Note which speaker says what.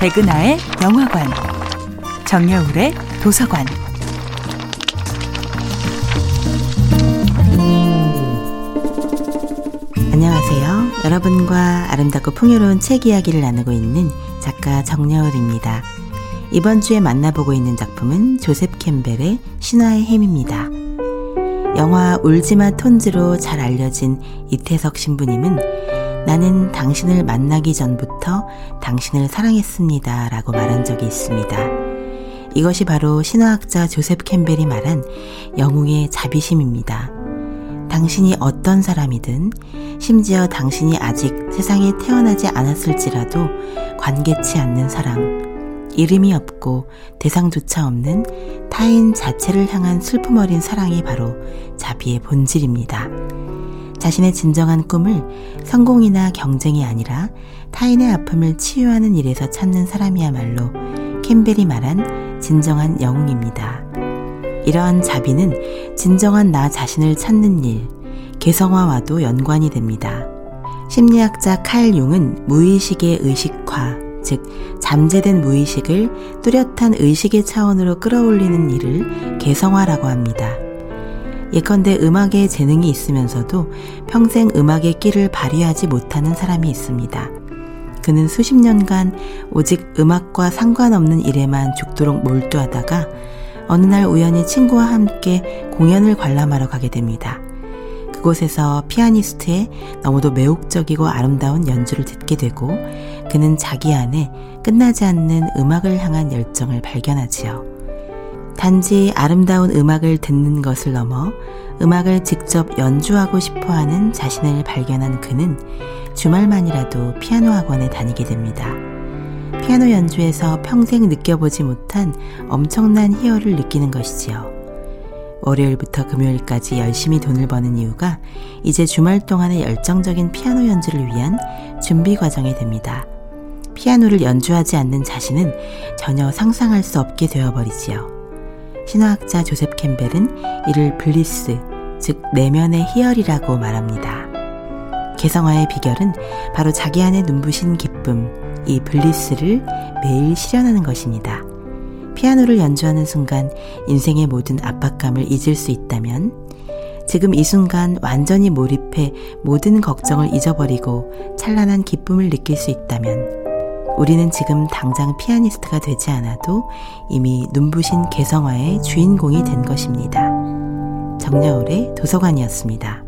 Speaker 1: 백은하의 영화관, 정여울의 도서관.
Speaker 2: 안녕하세요. 여러분과 아름답고 풍요로운 책 이야기를 나누고 있는 작가 정여울입니다. 이번 주에 만나보고 있는 작품은 조셉 캠벨의 신화의 햄입니다. 영화 울지마 톤즈로 잘 알려진 이태석 신부님은 나는 당신을 만나기 전부터 당신을 사랑했습니다. 라고 말한 적이 있습니다. 이것이 바로 신화학자 조셉 캠벨이 말한 영웅의 자비심입니다. 당신이 어떤 사람이든 심지어 당신이 아직 세상에 태어나지 않았을지라도 관계치 않는 사랑, 이름이 없고 대상조차 없는 타인 자체를 향한 슬픔 어린 사랑이 바로 자비의 본질입니다. 자신의 진정한 꿈을 성공이나 경쟁이 아니라 타인의 아픔을 치유하는 일에서 찾는 사람이야말로 캠벨이 말한 진정한 영웅입니다. 이러한 자비는 진정한 나 자신을 찾는 일, 개성화와도 연관이 됩니다. 심리학자 칼 융은 무의식의 의식화, 즉 잠재된 무의식을 뚜렷한 의식의 차원으로 끌어올리는 일을 개성화라고 합니다. 예컨대 음악에 재능이 있으면서도 평생 음악의 끼를 발휘하지 못하는 사람이 있습니다. 그는 수십 년간 오직 음악과 상관없는 일에만 죽도록 몰두하다가 어느 날 우연히 친구와 함께 공연을 관람하러 가게 됩니다. 그곳에서 피아니스트의 너무도 매혹적이고 아름다운 연주를 듣게 되고 그는 자기 안에 끝나지 않는 음악을 향한 열정을 발견하지요. 단지 아름다운 음악을 듣는 것을 넘어 음악을 직접 연주하고 싶어 하는 자신을 발견한 그는 주말만이라도 피아노 학원에 다니게 됩니다. 피아노 연주에서 평생 느껴보지 못한 엄청난 희열을 느끼는 것이지요. 월요일부터 금요일까지 열심히 돈을 버는 이유가 이제 주말 동안의 열정적인 피아노 연주를 위한 준비 과정이 됩니다. 피아노를 연주하지 않는 자신은 전혀 상상할 수 없게 되어버리지요. 신화학자 조셉 캠벨은 이를 bliss, 즉 내면의 희열이라고 말합니다. 개성화의 비결은 바로 자기 안에 눈부신 기쁨, 이 bliss를 매일 실현하는 것입니다. 피아노를 연주하는 순간 인생의 모든 압박감을 잊을 수 있다면, 지금 이 순간 완전히 몰입해 모든 걱정을 잊어버리고 찬란한 기쁨을 느낄 수 있다면, 우리는 지금 당장 피아니스트가 되지 않아도 이미 눈부신 개성화의 주인공이 된 것입니다. 정여울의 도서관이었습니다.